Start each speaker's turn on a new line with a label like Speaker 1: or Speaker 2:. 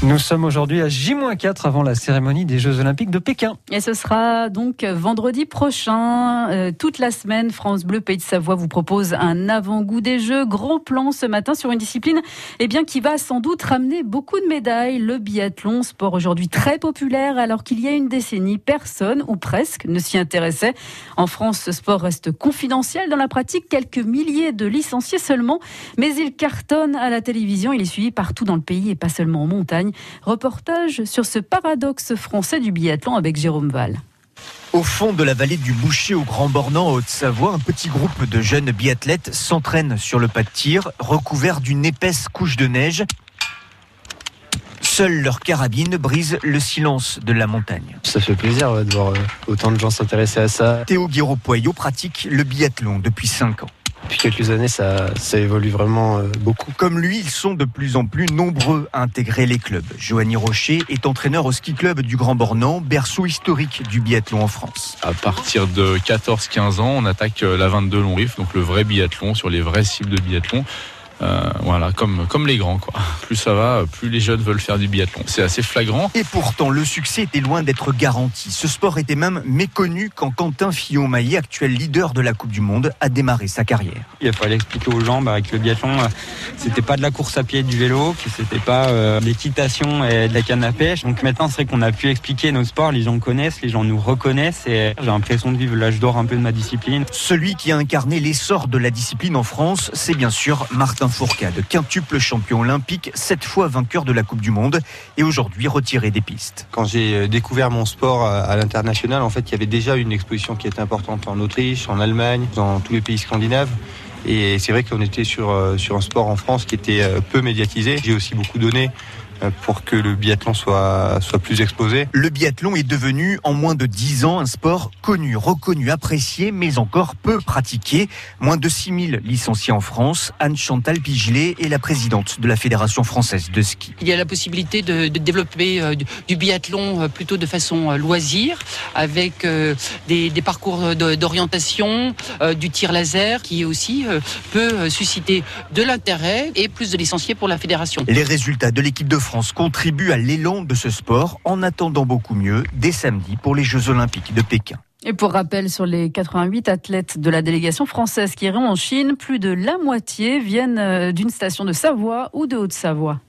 Speaker 1: Nous sommes aujourd'hui à J-4 avant la cérémonie des Jeux Olympiques de Pékin.
Speaker 2: Et ce sera donc vendredi prochain. Euh, toute la semaine, France Bleu Pays de Savoie vous propose un avant-goût des Jeux. Grand plan ce matin sur une discipline eh bien, qui va sans doute ramener beaucoup de médailles. Le biathlon, sport aujourd'hui très populaire alors qu'il y a une décennie, personne ou presque ne s'y intéressait. En France, ce sport reste confidentiel dans la pratique. Quelques milliers de licenciés seulement. Mais il cartonne à la télévision. Il est suivi partout dans le pays et pas seulement en montagne. Reportage sur ce paradoxe français du biathlon avec Jérôme Val.
Speaker 3: Au fond de la vallée du Boucher au Grand Bornand, en Haute-Savoie, un petit groupe de jeunes biathlètes s'entraîne sur le pas de tir, recouvert d'une épaisse couche de neige. Seule leur carabine brise le silence de la montagne.
Speaker 4: Ça fait plaisir de voir euh, autant de gens s'intéresser à ça.
Speaker 3: Théo Guiraud-Poyot pratique le biathlon depuis 5 ans.
Speaker 4: Depuis quelques années, ça, ça évolue vraiment euh, beaucoup.
Speaker 3: Comme lui, ils sont de plus en plus nombreux à intégrer les clubs. Joanny Rocher est entraîneur au ski club du Grand Bornand, berceau historique du biathlon en France.
Speaker 5: À partir de 14-15 ans, on attaque euh, la 22 long riff, donc le vrai biathlon sur les vrais cibles de biathlon. Euh, voilà, comme, comme les grands, quoi. Plus ça va, plus les jeunes veulent faire du biathlon. C'est assez flagrant.
Speaker 3: Et pourtant, le succès était loin d'être garanti. Ce sport était même méconnu quand Quentin Fillon-Maillet, actuel leader de la Coupe du Monde, a démarré sa carrière.
Speaker 6: Il fallait expliquer aux gens bah, que le biathlon, euh, c'était pas de la course à pied et du vélo, que c'était pas euh, l'équitation et de la canne à pêche. Donc maintenant, c'est vrai qu'on a pu expliquer nos sports, les gens connaissent, les gens nous reconnaissent et j'ai l'impression de vivre l'âge d'or un peu de ma discipline.
Speaker 3: Celui qui a incarné l'essor de la discipline en France, c'est bien sûr Martin Fourcade, quintuple champion olympique, sept fois vainqueur de la Coupe du Monde et aujourd'hui retiré des pistes.
Speaker 6: Quand j'ai euh, découvert mon sport à l'international, en fait, il y avait déjà une exposition qui était importante en Autriche, en Allemagne, dans tous les pays scandinaves. Et c'est vrai qu'on était sur, euh, sur un sport en France qui était euh, peu médiatisé. J'ai aussi beaucoup donné pour que le biathlon soit, soit plus exposé.
Speaker 3: Le biathlon est devenu en moins de 10 ans un sport connu, reconnu, apprécié, mais encore peu pratiqué. Moins de 6000 licenciés en France. Anne-Chantal Pigelet est la présidente de la Fédération française de ski.
Speaker 7: Il y a la possibilité de, de développer euh, du biathlon euh, plutôt de façon loisir, avec des, des parcours d'orientation, du tir laser, qui aussi peut susciter de l'intérêt et plus de licenciés pour la fédération.
Speaker 3: Les résultats de l'équipe de France contribue à l'élan de ce sport en attendant beaucoup mieux dès samedi pour les Jeux Olympiques de Pékin.
Speaker 2: Et pour rappel, sur les 88 athlètes de la délégation française qui iront en Chine, plus de la moitié viennent euh, d'une station de Savoie ou de Haute-Savoie.